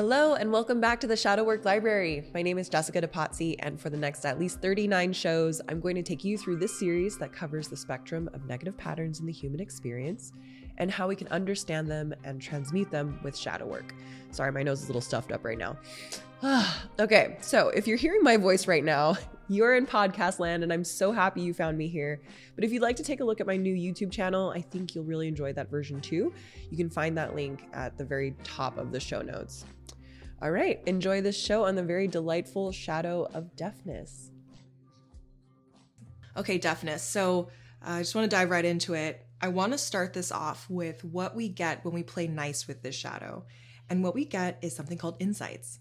Hello, and welcome back to the Shadow Work Library. My name is Jessica DePazzi, and for the next at least 39 shows, I'm going to take you through this series that covers the spectrum of negative patterns in the human experience and how we can understand them and transmute them with shadow work. Sorry, my nose is a little stuffed up right now. okay, so if you're hearing my voice right now, you're in podcast land, and I'm so happy you found me here. But if you'd like to take a look at my new YouTube channel, I think you'll really enjoy that version too. You can find that link at the very top of the show notes. All right, enjoy this show on the very delightful shadow of deafness. Okay, deafness. So uh, I just want to dive right into it. I want to start this off with what we get when we play nice with this shadow. And what we get is something called insights.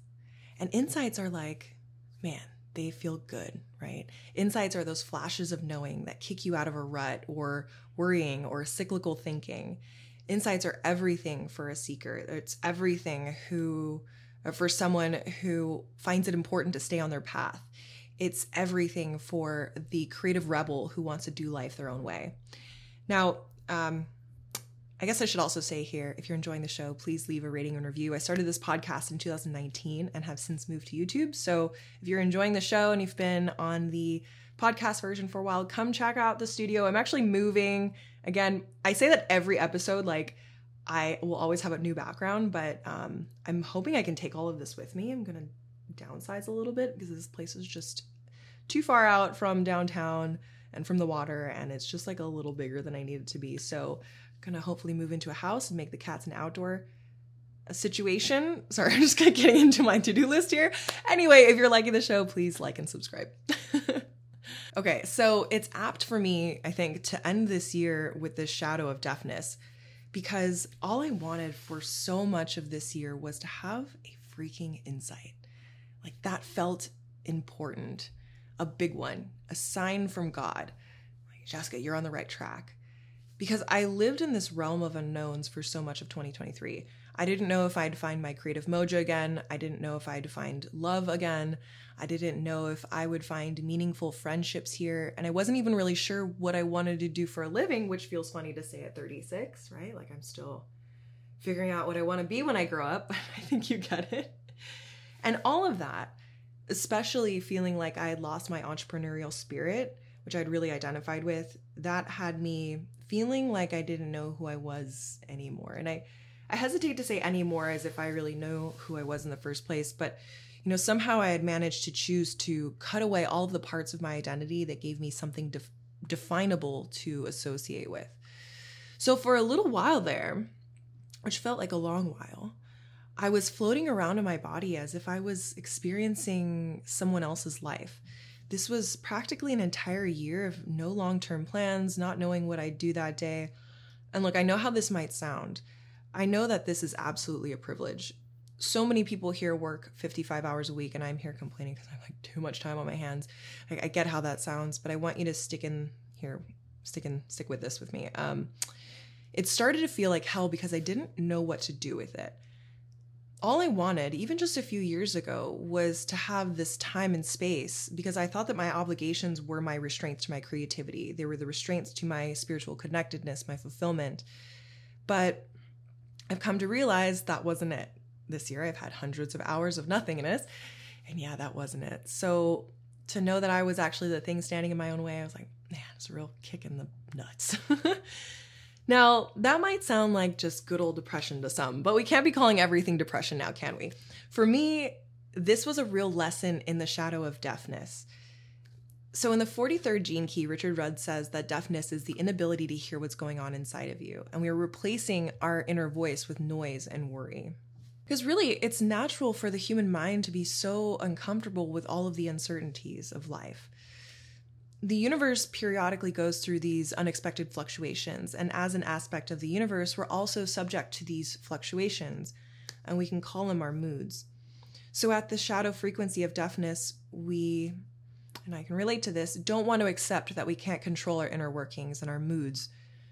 And insights are like, man, they feel good, right? Insights are those flashes of knowing that kick you out of a rut or worrying or cyclical thinking. Insights are everything for a seeker. It's everything who uh, for someone who finds it important to stay on their path. It's everything for the creative rebel who wants to do life their own way. Now, um, I guess I should also say here if you're enjoying the show, please leave a rating and review. I started this podcast in 2019 and have since moved to YouTube. So if you're enjoying the show and you've been on the podcast version for a while, come check out the studio. I'm actually moving. Again, I say that every episode, like, I will always have a new background, but um, I'm hoping I can take all of this with me. I'm going to downsize a little bit because this place is just too far out from downtown and from the water, and it's just like a little bigger than I need it to be. So gonna hopefully move into a house and make the cats an outdoor situation. Sorry, I'm just getting into my to do list here. Anyway, if you're liking the show, please like and subscribe. okay, so it's apt for me, I think, to end this year with this shadow of deafness because all I wanted for so much of this year was to have a freaking insight. Like that felt important, a big one, a sign from God. Jessica, you're on the right track because I lived in this realm of unknowns for so much of 2023. I didn't know if I'd find my creative mojo again. I didn't know if I'd find love again. I didn't know if I would find meaningful friendships here. And I wasn't even really sure what I wanted to do for a living, which feels funny to say at 36, right? Like I'm still figuring out what I want to be when I grow up. I think you get it. And all of that, especially feeling like I had lost my entrepreneurial spirit, which I'd really identified with, that had me feeling like I didn't know who I was anymore. And I, I hesitate to say anymore as if I really know who I was in the first place, but you know, somehow I had managed to choose to cut away all of the parts of my identity that gave me something def- definable to associate with. So for a little while there, which felt like a long while, I was floating around in my body as if I was experiencing someone else's life. This was practically an entire year of no long term plans, not knowing what I'd do that day. And look, I know how this might sound. I know that this is absolutely a privilege. So many people here work 55 hours a week, and I'm here complaining because I have like too much time on my hands. I, I, get how that sounds, but I want you to stick in here, stick in, stick with this with me. Um, it started to feel like hell because I didn't know what to do with it all I wanted, even just a few years ago, was to have this time and space because I thought that my obligations were my restraints to my creativity. They were the restraints to my spiritual connectedness, my fulfillment. But I've come to realize that wasn't it. This year, I've had hundreds of hours of nothingness. And yeah, that wasn't it. So to know that I was actually the thing standing in my own way, I was like, man, it's a real kick in the nuts. Now, that might sound like just good old depression to some, but we can't be calling everything depression now, can we? For me, this was a real lesson in the shadow of deafness. So, in the 43rd gene key, Richard Rudd says that deafness is the inability to hear what's going on inside of you, and we are replacing our inner voice with noise and worry. Because really, it's natural for the human mind to be so uncomfortable with all of the uncertainties of life the universe periodically goes through these unexpected fluctuations, and as an aspect of the universe, we're also subject to these fluctuations, and we can call them our moods. So, at the shadow frequency of deafness, we, and I can relate to this, don't want to accept that we can't control our inner workings and our moods.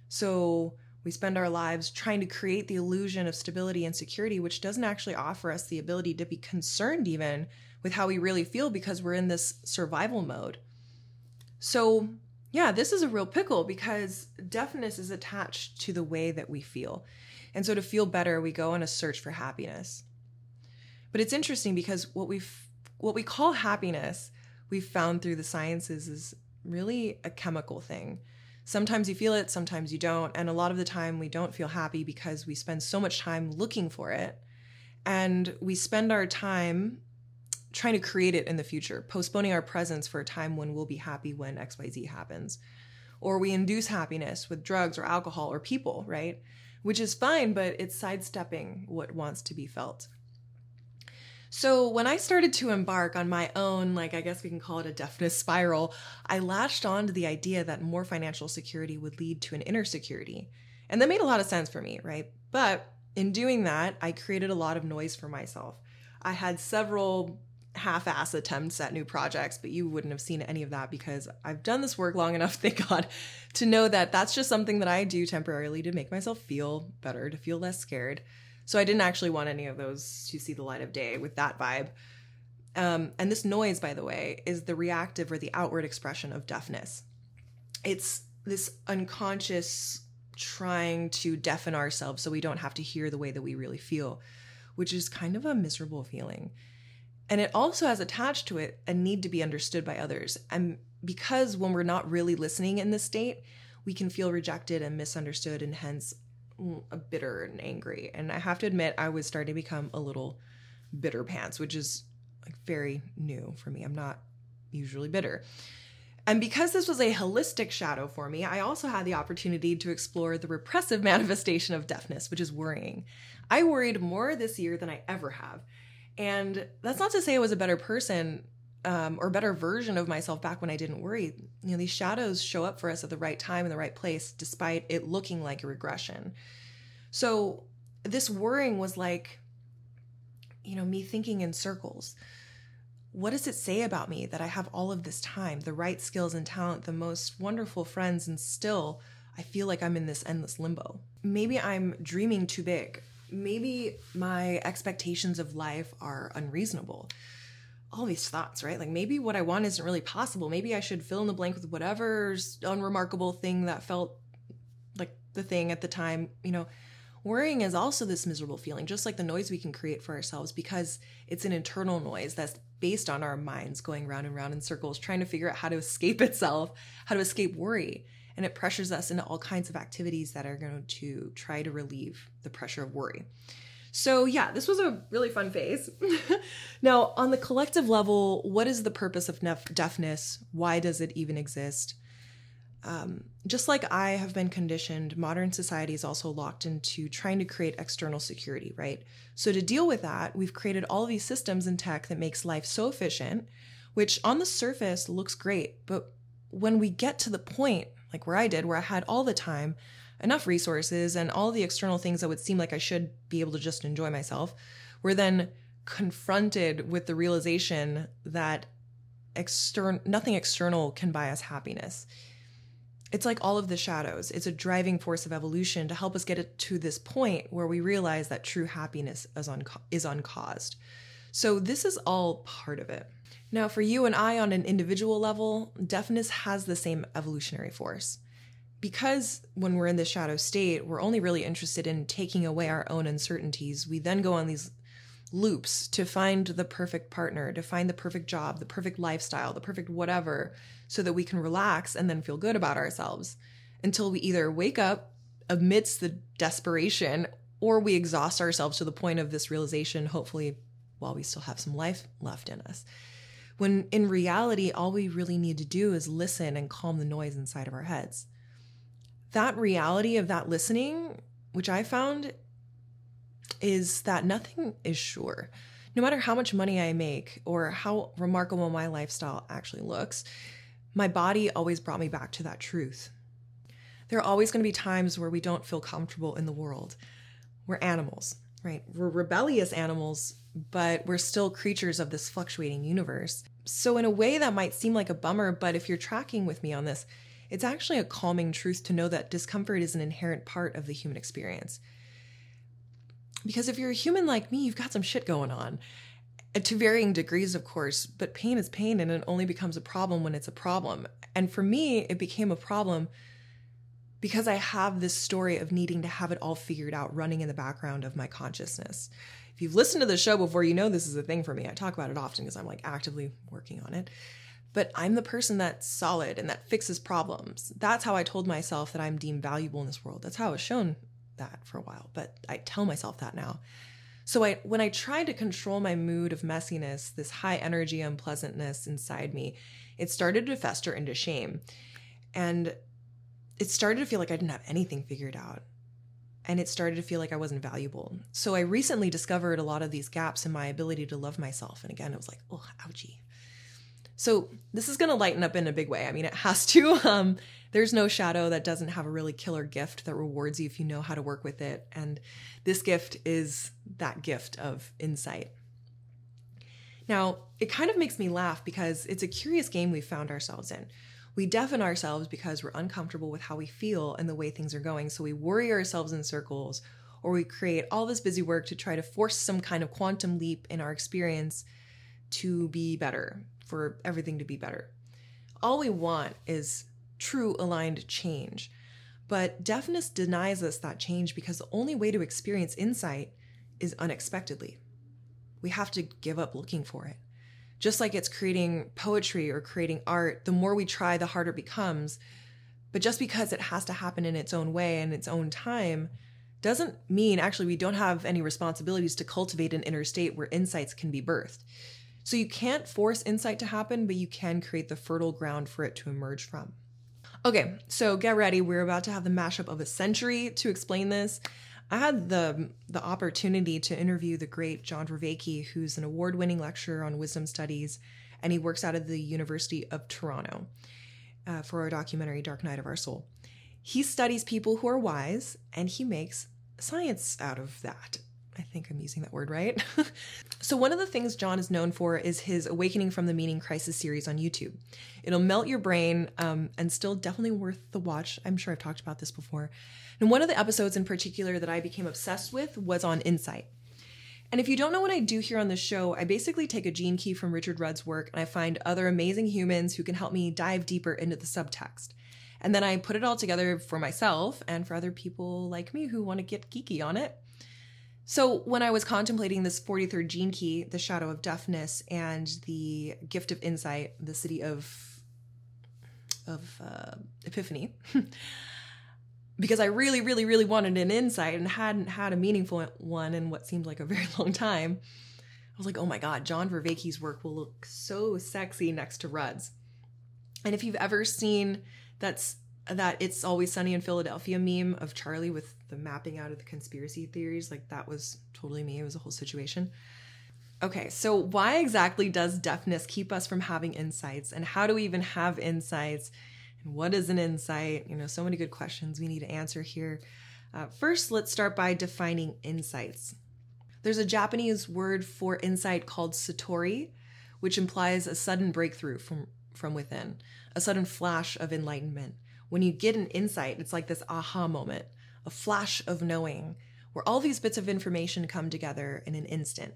So, we spend our lives trying to create the illusion of stability and security, which doesn't actually offer us the ability to be concerned even with how we really feel because we're in this survival mode. So, yeah, this is a real pickle because deafness is attached to the way that we feel. And so, to feel better, we go on a search for happiness. But it's interesting because what we what we call happiness, we've found through the sciences is really a chemical thing. Sometimes you feel it, sometimes you don't, and a lot of the time we don't feel happy because we spend so much time looking for it and we spend our time trying to create it in the future, postponing our presence for a time when we'll be happy when XYZ happens. Or we induce happiness with drugs or alcohol or people, right? Which is fine, but it's sidestepping what wants to be felt. So when I started to embark on my own, like I guess we can call it a deafness spiral, I latched on to the idea that more financial security would lead to an inner security. And that made a lot of sense for me, right? But in doing that, I created a lot of noise for myself. I had several half ass attempts at new projects, but you wouldn't have seen any of that because I've done this work long enough, thank God, to know that that's just something that I do temporarily to make myself feel better, to feel less scared. So I didn't actually want any of those to see the light of day with that vibe. Um, and this noise, by the way, is the reactive or the outward expression of deafness. It's this unconscious trying to deafen ourselves so we don't have to hear the way that we really feel, which is kind of a miserable feeling. And it also has attached to it a need to be understood by others. And because when we're not really listening in this state, we can feel rejected and misunderstood and hence mm, bitter and angry. And I have to admit, I was starting to become a little bitter pants, which is like very new for me. I'm not usually bitter. And because this was a holistic shadow for me, I also had the opportunity to explore the repressive manifestation of deafness, which is worrying. I worried more this year than I ever have. And that's not to say I was a better person um, or better version of myself back when I didn't worry. You know, these shadows show up for us at the right time in the right place, despite it looking like a regression. So this worrying was like, you know, me thinking in circles. What does it say about me that I have all of this time, the right skills and talent, the most wonderful friends, and still I feel like I'm in this endless limbo? Maybe I'm dreaming too big maybe my expectations of life are unreasonable. All these thoughts, right? Like maybe what I want isn't really possible. Maybe I should fill in the blank with whatever's unremarkable thing that felt like the thing at the time. You know, worrying is also this miserable feeling, just like the noise we can create for ourselves, because it's an internal noise that's based on our minds going round and round in circles, trying to figure out how to escape itself, how to escape worry and it pressures us into all kinds of activities that are going to try to relieve the pressure of worry. So, yeah, this was a really fun phase. now, on the collective level, what is the purpose of deafness? Why does it even exist? Um, just like I have been conditioned, modern society is also locked into trying to create external security, right? So, to deal with that, we've created all these systems and tech that makes life so efficient, which on the surface looks great. But when we get to the point like where I did, where I had all the time, enough resources, and all the external things that would seem like I should be able to just enjoy myself, were then confronted with the realization that external nothing external can buy us happiness. It's like all of the shadows. It's a driving force of evolution to help us get it to this point where we realize that true happiness is, is uncaused. So, this is all part of it. Now, for you and I on an individual level, deafness has the same evolutionary force. Because when we're in the shadow state, we're only really interested in taking away our own uncertainties, we then go on these loops to find the perfect partner, to find the perfect job, the perfect lifestyle, the perfect whatever, so that we can relax and then feel good about ourselves until we either wake up amidst the desperation or we exhaust ourselves to the point of this realization, hopefully, while we still have some life left in us. When in reality, all we really need to do is listen and calm the noise inside of our heads. That reality of that listening, which I found, is that nothing is sure. No matter how much money I make or how remarkable my lifestyle actually looks, my body always brought me back to that truth. There are always going to be times where we don't feel comfortable in the world. We're animals, right? We're rebellious animals but we're still creatures of this fluctuating universe. So, in a way, that might seem like a bummer, but if you're tracking with me on this, it's actually a calming truth to know that discomfort is an inherent part of the human experience. Because if you're a human like me, you've got some shit going on. Uh, to varying degrees, of course, but pain is pain and it only becomes a problem when it's a problem. And for me, it became a problem because I have this story of needing to have it all figured out running in the background of my consciousness If you've listened to the show before, you know this is a thing for me. I talk about it often because I'm like actively working on it. But I'm the person that's solid and that fixes problems. That's how I told myself that I'm deemed valuable in this world. That's how I was shown that for a while, but I tell myself that now. So I when I tried to control my mood of messiness, this high energy unpleasantness inside me, it started to fester into shame. And it started to feel like I didn't have anything figured out. And it started to feel like I wasn't valuable. So I recently discovered a lot of these gaps in my ability to love myself. And again, it was like, oh, ouchie. So this is going to lighten up in a big way. I mean, it has to. Um, there's no shadow that doesn't have a really killer gift that rewards you if you know how to work with it. And this gift is that gift of insight. Now, it kind of makes me laugh because it's a curious game we found ourselves in. We deafen ourselves because we're uncomfortable with how we feel and the way things are going. So we worry ourselves in circles or we create all this busy work to try to force some kind of quantum leap in our experience to be better, for everything to be better. All we want is true aligned change. But deafness denies us that change because the only way to experience insight is unexpectedly we have to give up looking for it. Just like it's creating poetry or creating art, the more we try, the harder it becomes. But just because it has to happen in its own way and its own time doesn't mean actually we don't have any responsibilities to cultivate an inner state where insights can be birthed. So you can't force insight to happen, but you can create the fertile ground for it to emerge from. Okay, so get ready. We're about to have the mashup of a century to explain this. I had the the opportunity to interview the great John Vervaeke, who's an award-winning lecturer on wisdom studies, and he works out of the University of Toronto uh, for our documentary Dark Night of Our Soul. He studies people who are wise, and he makes science out of that. I think I'm using that word right. so, one of the things John is known for is his Awakening from the Meaning Crisis series on YouTube. It'll melt your brain um, and still definitely worth the watch. I'm sure I've talked about this before. And one of the episodes in particular that I became obsessed with was on insight. And if you don't know what I do here on the show, I basically take a gene key from Richard Rudd's work and I find other amazing humans who can help me dive deeper into the subtext. And then I put it all together for myself and for other people like me who want to get geeky on it. So, when I was contemplating this 43rd gene key, the shadow of deafness, and the gift of insight, the Siddhi of of uh, epiphany, because I really, really, really wanted an insight and hadn't had a meaningful one in what seemed like a very long time. I was like, oh my God, John Vervaeke's work will look so sexy next to Rudd's. And if you've ever seen that's that it's always sunny in Philadelphia meme of Charlie with the mapping out of the conspiracy theories, like that was totally me. It was a whole situation. Okay, so why exactly does deafness keep us from having insights? And how do we even have insights? And what is an insight? You know, so many good questions we need to answer here. Uh, first, let's start by defining insights. There's a Japanese word for insight called satori, which implies a sudden breakthrough from, from within, a sudden flash of enlightenment. When you get an insight, it's like this aha moment, a flash of knowing, where all these bits of information come together in an instant.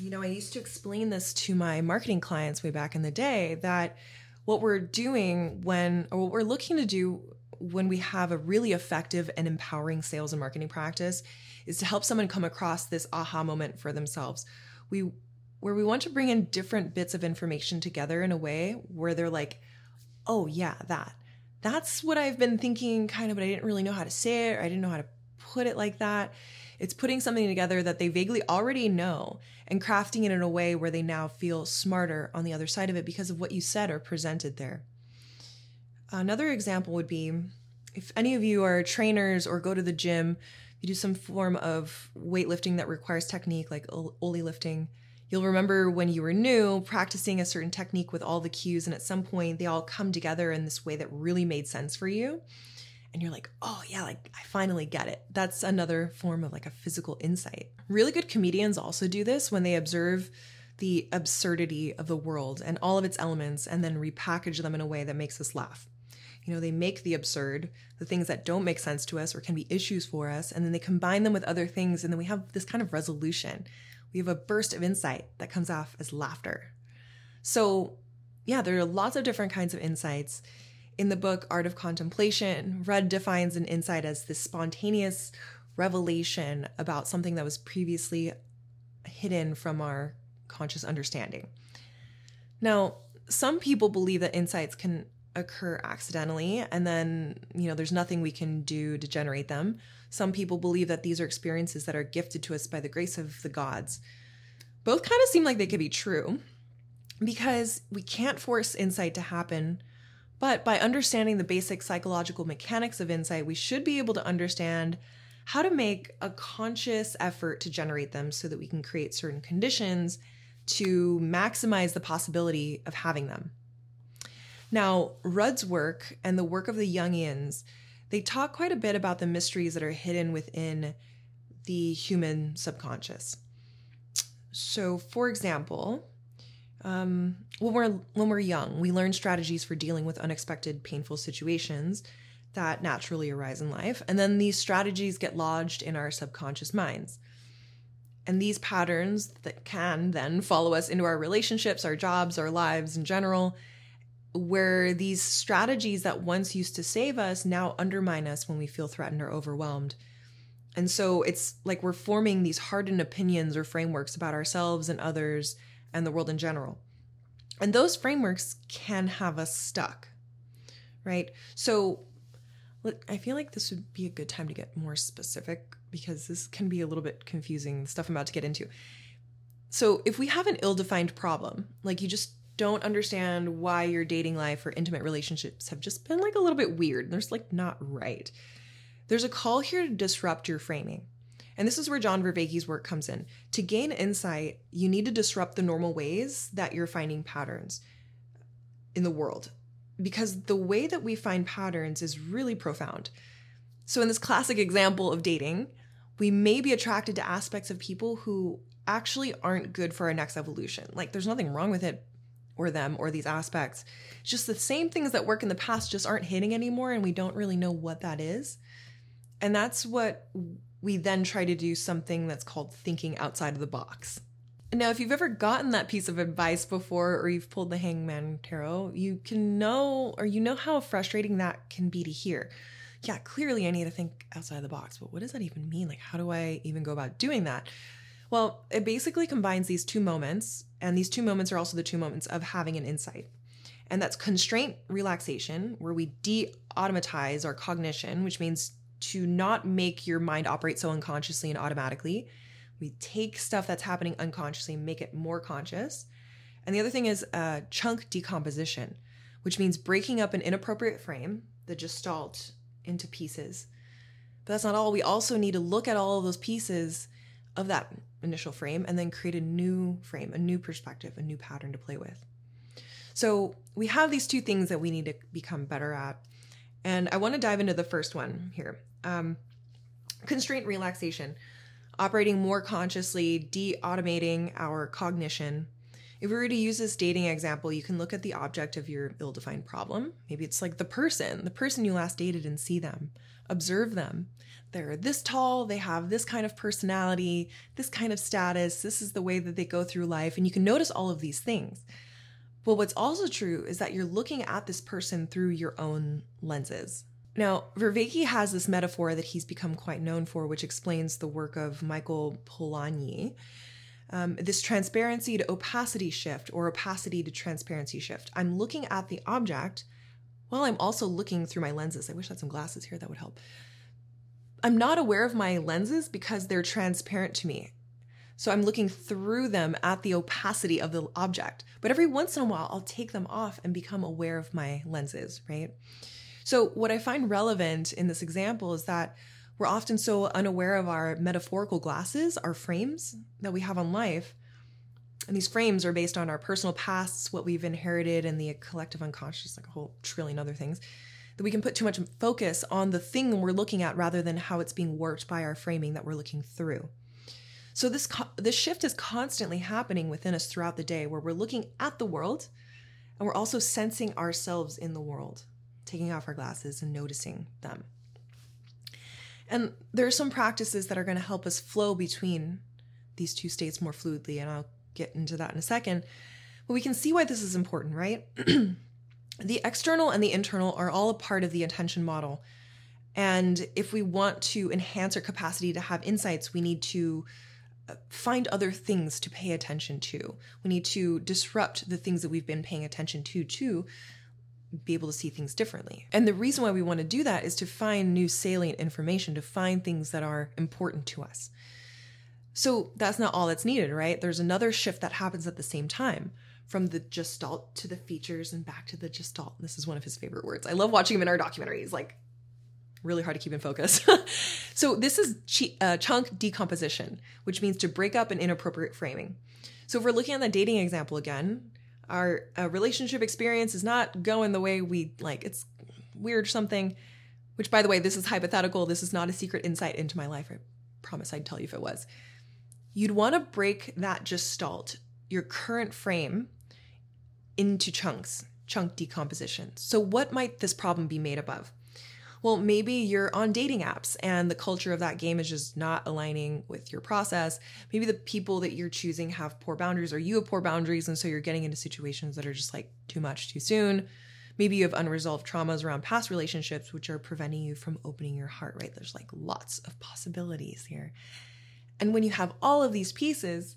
You know, I used to explain this to my marketing clients way back in the day that what we're doing when, or what we're looking to do when we have a really effective and empowering sales and marketing practice is to help someone come across this aha moment for themselves. We where we want to bring in different bits of information together in a way where they're like, "Oh yeah, that. That's what I've been thinking kind of, but I didn't really know how to say it or I didn't know how to put it like that." It's putting something together that they vaguely already know and crafting it in a way where they now feel smarter on the other side of it because of what you said or presented there. Another example would be if any of you are trainers or go to the gym, you do some form of weightlifting that requires technique, like Oly lifting. You'll remember when you were new practicing a certain technique with all the cues, and at some point they all come together in this way that really made sense for you and you're like, oh yeah, like I finally get it. That's another form of like a physical insight. Really good comedians also do this when they observe the absurdity of the world and all of its elements and then repackage them in a way that makes us laugh. You know, they make the absurd, the things that don't make sense to us or can be issues for us, and then they combine them with other things, and then we have this kind of resolution. We have a burst of insight that comes off as laughter. So, yeah, there are lots of different kinds of insights in the book Art of Contemplation, Rudd defines an insight as this spontaneous revelation about something that was previously hidden from our conscious understanding. Now, some people believe that insights can occur accidentally and then, you know, there's nothing we can do to generate them. Some people believe that these are experiences that are gifted to us by the grace of the gods. Both kind of seem like they could be true because we can't force insight to happen. But by understanding the basic psychological mechanics of insight, we should be able to understand how to make a conscious effort to generate them so that we can create certain conditions to maximize the possibility of having them. Now, Rudd's work and the work of the Jungians, they talk quite a bit about the mysteries that are hidden within the human subconscious. So, for example, um, when we're when we're young, we learn strategies for dealing with unexpected, painful situations that naturally arise in life, and then these strategies get lodged in our subconscious minds. And these patterns that can then follow us into our relationships, our jobs, our lives in general, where these strategies that once used to save us now undermine us when we feel threatened or overwhelmed. And so it's like we're forming these hardened opinions or frameworks about ourselves and others and the world in general. And those frameworks can have us stuck, right? So I feel like this would be a good time to get more specific because this can be a little bit confusing, the stuff I'm about to get into. So, if we have an ill defined problem, like you just don't understand why your dating life or intimate relationships have just been like a little bit weird, there's like not right, there's a call here to disrupt your framing. And this is where John Vervaeke's work comes in. To gain insight, you need to disrupt the normal ways that you're finding patterns in the world because the way that we find patterns is really profound. So, in this classic example of dating, we may be attracted to aspects of people who actually aren't good for our next evolution. Like, there's nothing wrong with it or them or these aspects. It's just the same things that work in the past just aren't hitting anymore, and we don't really know what that is. And that's what we then try to do something that's called thinking outside of the box. Now, if you've ever gotten that piece of advice before or you've pulled the hangman tarot, you can know or you know how frustrating that can be to hear. Yeah, clearly I need to think outside of the box, but what does that even mean? Like, how do I even go about doing that? Well, it basically combines these two moments, and these two moments are also the two moments of having an insight. And that's constraint relaxation, where we de automatize our cognition, which means to not make your mind operate so unconsciously and automatically we take stuff that's happening unconsciously and make it more conscious. And the other thing is uh, chunk decomposition, which means breaking up an inappropriate frame, the gestalt, into pieces. But that's not all. We also need to look at all of those pieces of that initial frame and then create a new frame, a new perspective, a new pattern to play with. So we have these two things that we need to become better at. And I want to dive into the first one here um, constraint relaxation operating more consciously, de automating our cognition. If we were to use this dating example, you can look at the object of your ill defined problem. Maybe it's like the person, the person you last dated, and see them, observe them. They're this tall, they have this kind of personality, this kind of status, this is the way that they go through life, and you can notice all of these things. But what's also true is that you're looking at this person through your own lenses. Now, Vervaeke has this metaphor that he's become quite known for, which explains the work of Michael Polanyi. Um, this transparency to opacity shift or opacity to transparency shift. I'm looking at the object while I'm also looking through my lenses. I wish I had some glasses here, that would help. I'm not aware of my lenses because they're transparent to me. So I'm looking through them at the opacity of the object. But every once in a while, I'll take them off and become aware of my lenses, right? So, what I find relevant in this example is that we're often so unaware of our metaphorical glasses, our frames that we have on life. And these frames are based on our personal pasts, what we've inherited, and the collective unconscious, like a whole trillion other things. That we can put too much focus on the thing we're looking at rather than how it's being warped by our framing that we're looking through. So this this shift is constantly happening within us throughout the day, where we're looking at the world, and we're also sensing ourselves in the world taking off our glasses and noticing them. And there are some practices that are going to help us flow between these two states more fluidly, and I'll get into that in a second. But we can see why this is important, right? the external and the internal are all a part of the attention model. And if we want to enhance our capacity to have insights, we need to uh, find other things to pay attention to. We need to disrupt the things that we've been paying attention to to be able to see things differently. And the reason why we want to do that is to find new salient information, to find things that are important to us. So that's not all that's needed, right? There's another shift that happens at the same time from the gestalt to the features and back to the gestalt. This is one of his favorite words. I love watching him in our documentaries. Like, really hard to keep in focus. so, this is ch- uh, chunk decomposition, which means to break up an inappropriate framing. So, if we're looking at the dating example again, our uh, relationship experience is not going the way we like. It's weird something, which, by the way, this is hypothetical. This is not a secret insight into my life. I promise I'd tell you if it was. You'd want to break that gestalt, your current frame, into chunks, chunk decomposition. So, what might this problem be made up of? Well, maybe you're on dating apps and the culture of that game is just not aligning with your process. Maybe the people that you're choosing have poor boundaries or you have poor boundaries. And so you're getting into situations that are just like too much too soon. Maybe you have unresolved traumas around past relationships, which are preventing you from opening your heart, right? There's like lots of possibilities here. And when you have all of these pieces,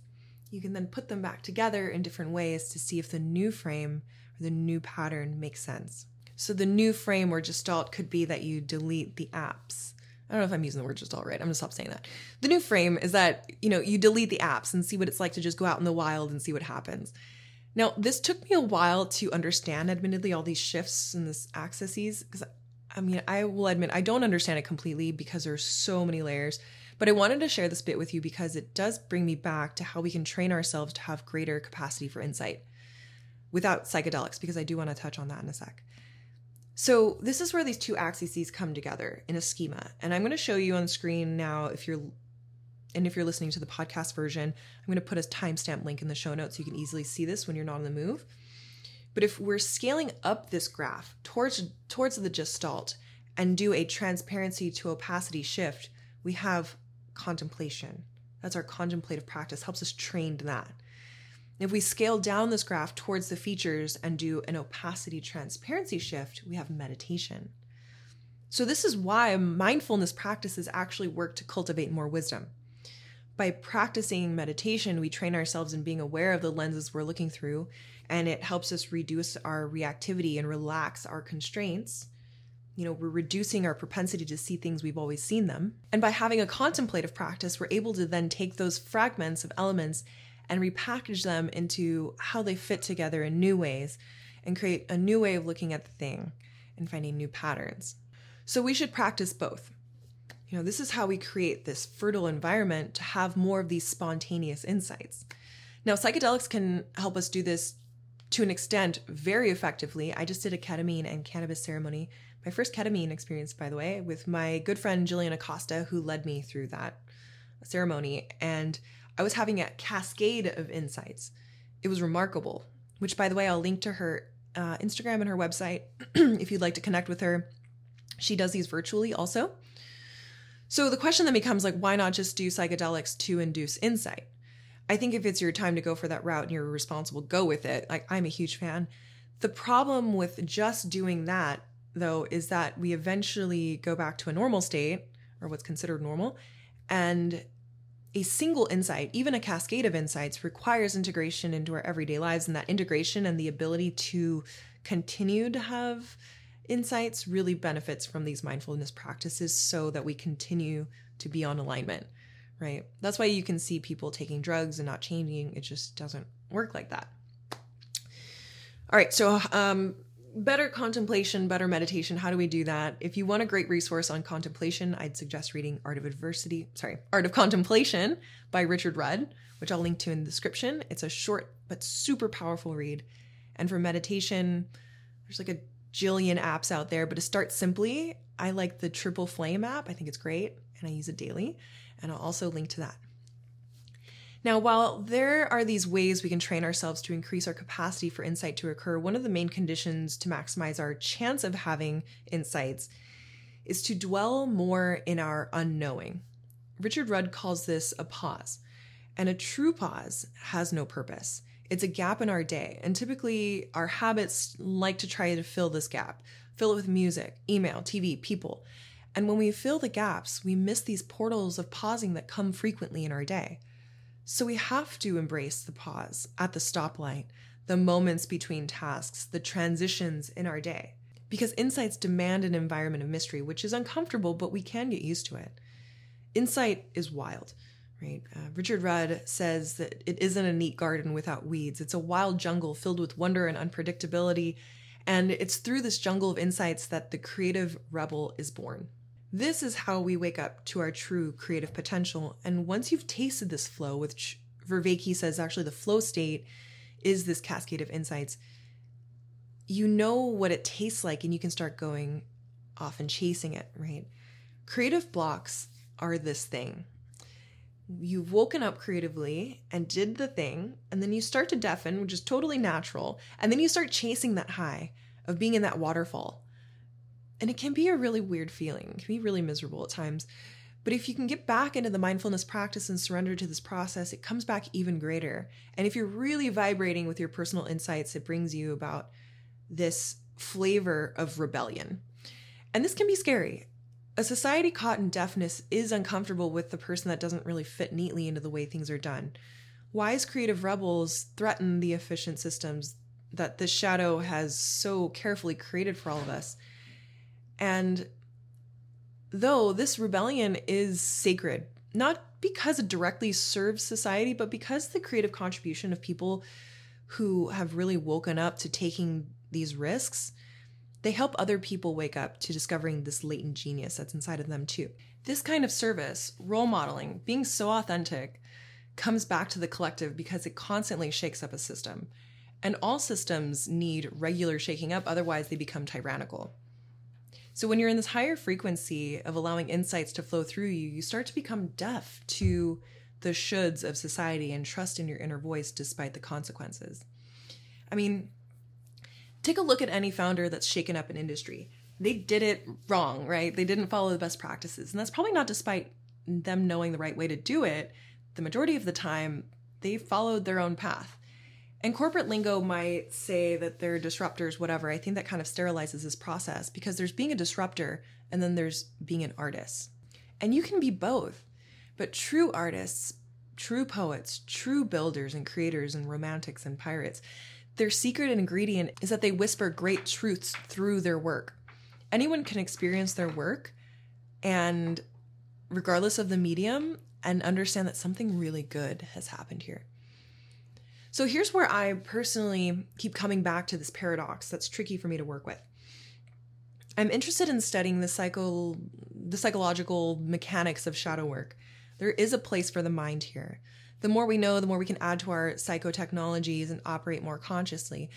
you can then put them back together in different ways to see if the new frame or the new pattern makes sense. So the new frame or gestalt could be that you delete the apps. I don't know if I'm using the word gestalt right. I'm gonna stop saying that. The new frame is that, you know, you delete the apps and see what it's like to just go out in the wild and see what happens. Now, this took me a while to understand, admittedly, all these shifts and this axes, because I mean, I will admit I don't understand it completely because there's so many layers. But I wanted to share this bit with you because it does bring me back to how we can train ourselves to have greater capacity for insight without psychedelics, because I do want to touch on that in a sec. So this is where these two axes come together in a schema. And I'm going to show you on screen now if you're and if you're listening to the podcast version, I'm going to put a timestamp link in the show notes so you can easily see this when you're not on the move. But if we're scaling up this graph towards towards the gestalt and do a transparency to opacity shift, we have contemplation. That's our contemplative practice, helps us train that. If we scale down this graph towards the features and do an opacity transparency shift, we have meditation. So, this is why mindfulness practices actually work to cultivate more wisdom. By practicing meditation, we train ourselves in being aware of the lenses we're looking through, and it helps us reduce our reactivity and relax our constraints. You know, we're reducing our propensity to see things we've always seen them. And by having a contemplative practice, we're able to then take those fragments of elements and repackage them into how they fit together in new ways and create a new way of looking at the thing and finding new patterns. So we should practice both. You know, this is how we create this fertile environment to have more of these spontaneous insights. Now, psychedelics can help us do this to an extent very effectively. I just did a ketamine and cannabis ceremony, my first ketamine experience, by the way, with my good friend Jillian Acosta, who led me through that ceremony. And I was having a cascade of insights. It was remarkable, which, by the way, I'll link to her uh, Instagram and her website if you'd like to connect with her. She does these virtually also. So the question then becomes like, why not just do psychedelics to induce insight? I think if it's your time to go for that route and you're responsible, go with it. Like, I'm a huge fan. The problem with just doing that, though, is that we eventually go back to a normal state or what's considered normal. And a single insight, even a cascade of insights, requires integration into our everyday lives. And that integration and the ability to continue to have insights really benefits from these mindfulness practices so that we continue to be on alignment, right? That's why you can see people taking drugs and not changing. It just doesn't work like that. All right, so um, better contemplation, better meditation. How do we do that? If you want a great resource on contemplation, I'd suggest reading Art of Adversity, sorry, Art of Contemplation by Richard Rudd, which I'll link to in the description. It's a short but super powerful read. And for meditation, there's like a jillion apps out there, but to start simply, I like the Triple Flame app. I think it's great and I use it daily. And I'll also link to that. Now, while there are these ways we can train ourselves to increase our capacity for insight to occur, one of the main conditions to maximize our chance of having insights is to dwell more in our unknowing. Richard Rudd calls this a pause, and a true pause has no purpose. It's a gap in our day, and typically our habits like to try to fill this gap, fill it with music, email, TV, people. And when we fill the gaps, we miss these portals of pausing that come frequently in our day. So we have to embrace the pause at the stoplight, the moments between tasks, the transitions in our day. Because insights demand an environment of mystery, which is uncomfortable, but we can get used to it. Insight is wild, right? Uh, Richard Rudd says that it isn't a neat garden without weeds. It's a wild jungle filled with wonder and unpredictability. And it's through this jungle of insights that the creative rebel is born. This is how we wake up to our true creative potential. And once you've tasted this flow, which Vervaeke says actually the flow state is this cascade of insights, you know what it tastes like and you can start going off and chasing it, right? Creative blocks are this thing. You've woken up creatively and did the thing, and then you start to deafen, which is totally natural. And then you start chasing that high of being in that waterfall. And it can be a really weird feeling, it can be really miserable at times. But if you can get back into the mindfulness practice and surrender to this process, it comes back even greater. And if you're really vibrating with your personal insights, it brings you about this flavor of rebellion. And this can be scary. A society caught in deafness is uncomfortable with the person that doesn't really fit neatly into the way things are done. Wise creative rebels threaten the efficient systems that the shadow has so carefully created for all of us. And though this rebellion is sacred, not because it directly serves society, but because the creative contribution of people who have really woken up to taking these risks they help other people wake up to discovering this latent genius that's inside of them too. This kind of service, role modeling, being so authentic, comes back to the collective because it constantly shakes up a system. And all systems need regular shaking up, otherwise, they become tyrannical. So, when you're in this higher frequency of allowing insights to flow through you, you start to become deaf to the shoulds of society and trust in your inner voice despite the consequences. I mean, take a look at any founder that's shaken up an industry. They did it wrong, right? They didn't follow the best practices. And that's probably not despite them knowing the right way to do it. The majority of the time, they followed their own path. And corporate lingo might say that they're disruptors, whatever. I think that kind of sterilizes this process because there's being a disruptor and then there's being an artist. And you can be both. But true artists, true poets, true builders and creators and romantics and pirates, their secret ingredient is that they whisper great truths through their work. Anyone can experience their work and, regardless of the medium, and understand that something really good has happened here. So here's where I personally keep coming back to this paradox that's tricky for me to work with. I'm interested in studying the psycho the psychological mechanics of shadow work. There is a place for the mind here the more we know, the more we can add to our psychotechnologies and operate more consciously.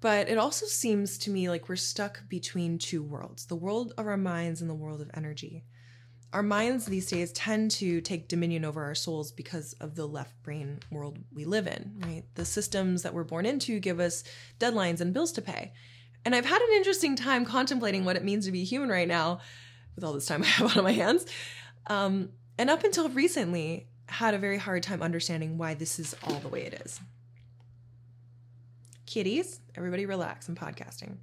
But it also seems to me like we're stuck between two worlds the world of our minds and the world of energy. Our minds these days tend to take dominion over our souls because of the left brain world we live in, right? The systems that we're born into give us deadlines and bills to pay. And I've had an interesting time contemplating what it means to be human right now with all this time I have on my hands. Um, and up until recently, had a very hard time understanding why this is all the way it is. Kitties, everybody relax. I'm podcasting.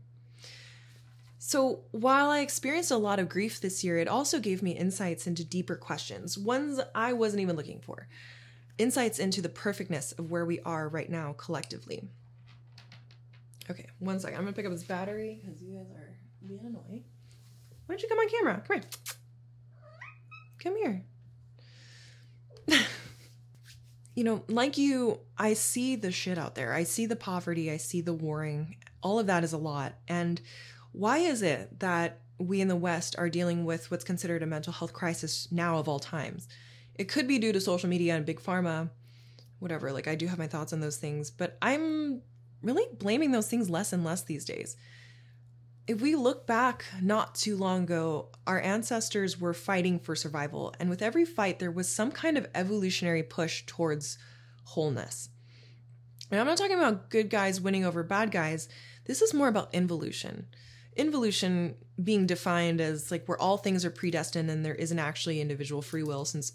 So, while I experienced a lot of grief this year, it also gave me insights into deeper questions, ones I wasn't even looking for. Insights into the perfectness of where we are right now collectively. Okay, one second. I'm gonna pick up this battery because you guys are being annoying. Why don't you come on camera? Come here. Come here. you know, like you, I see the shit out there. I see the poverty, I see the warring. All of that is a lot. And why is it that we in the West are dealing with what's considered a mental health crisis now of all times? It could be due to social media and big pharma, whatever. Like, I do have my thoughts on those things, but I'm really blaming those things less and less these days if we look back not too long ago, our ancestors were fighting for survival, and with every fight, there was some kind of evolutionary push towards wholeness. And I'm not talking about good guys winning over bad guys. This is more about involution. Involution being defined as like where all things are predestined and there isn't actually individual free will, since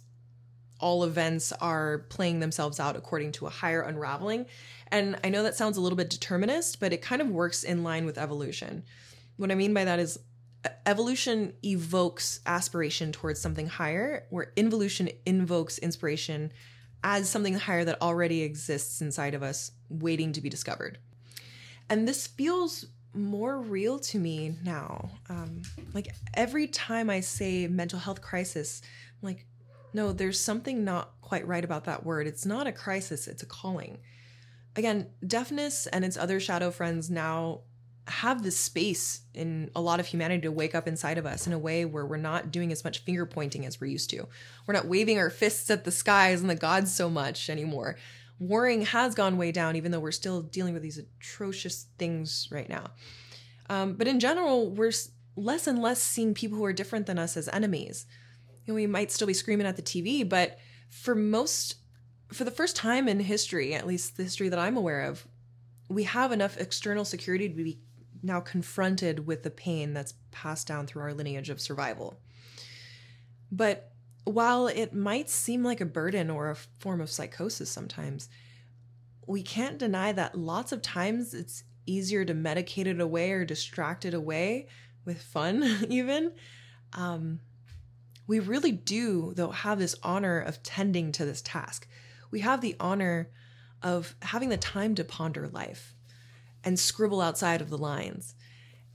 all events are playing themselves out according to a higher unraveling. And I know that sounds a little bit determinist, but it kind of works in line with evolution. What I mean by that is evolution evokes aspiration towards something higher, where involution invokes inspiration as something higher that already exists inside of us, waiting to be discovered. And this feels more real to me now. Um, like every time I say mental health crisis, I'm like, no, there's something not quite right about that word. It's not a crisis, it's a calling. Again, deafness and its other shadow friends now have this space in a lot of humanity to wake up inside of us in a way where we're not doing as much finger pointing as we're used to. We're not waving our fists at the skies and the gods so much anymore. Warring has gone way down, even though we're still dealing with these atrocious things right now. Um, but in general, we're less and less seeing people who are different than us as enemies. You know, we might still be screaming at the TV, but for most, for the first time in history, at least the history that I'm aware of, we have enough external security to be now confronted with the pain that's passed down through our lineage of survival. But while it might seem like a burden or a form of psychosis sometimes, we can't deny that lots of times it's easier to medicate it away or distract it away with fun, even. Um, we really do, though, have this honor of tending to this task. We have the honor of having the time to ponder life and scribble outside of the lines.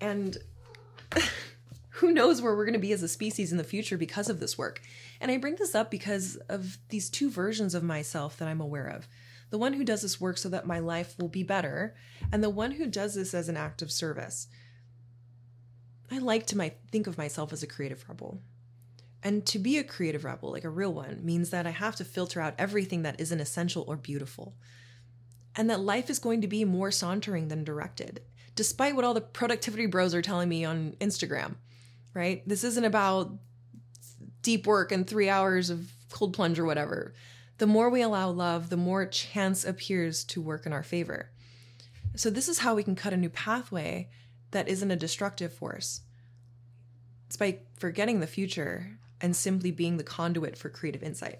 And who knows where we're going to be as a species in the future because of this work. And I bring this up because of these two versions of myself that I'm aware of the one who does this work so that my life will be better, and the one who does this as an act of service. I like to my, think of myself as a creative rebel. And to be a creative rebel, like a real one, means that I have to filter out everything that isn't essential or beautiful and that life is going to be more sauntering than directed, despite what all the productivity bros are telling me on Instagram, right? This isn't about deep work and three hours of cold plunge or whatever. The more we allow love, the more chance appears to work in our favor. So, this is how we can cut a new pathway that isn't a destructive force. It's by forgetting the future and simply being the conduit for creative insight.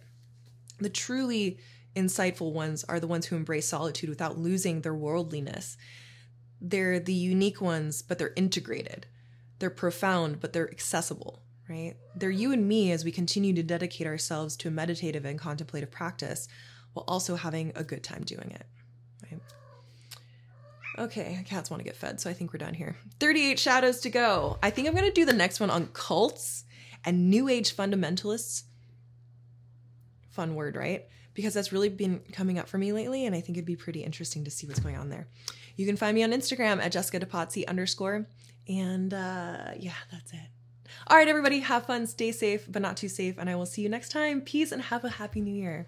The truly insightful ones are the ones who embrace solitude without losing their worldliness. They're the unique ones, but they're integrated. They're profound, but they're accessible, right? They're you and me as we continue to dedicate ourselves to a meditative and contemplative practice while also having a good time doing it, right? Okay, cats want to get fed, so I think we're done here. 38 shadows to go. I think I'm going to do the next one on cults and New Age fundamentalists. Fun word, right? because that's really been coming up for me lately, and I think it'd be pretty interesting to see what's going on there. You can find me on Instagram at Jessica DePazzi underscore. And uh, yeah, that's it. All right, everybody, have fun, stay safe, but not too safe. And I will see you next time. Peace and have a happy new year.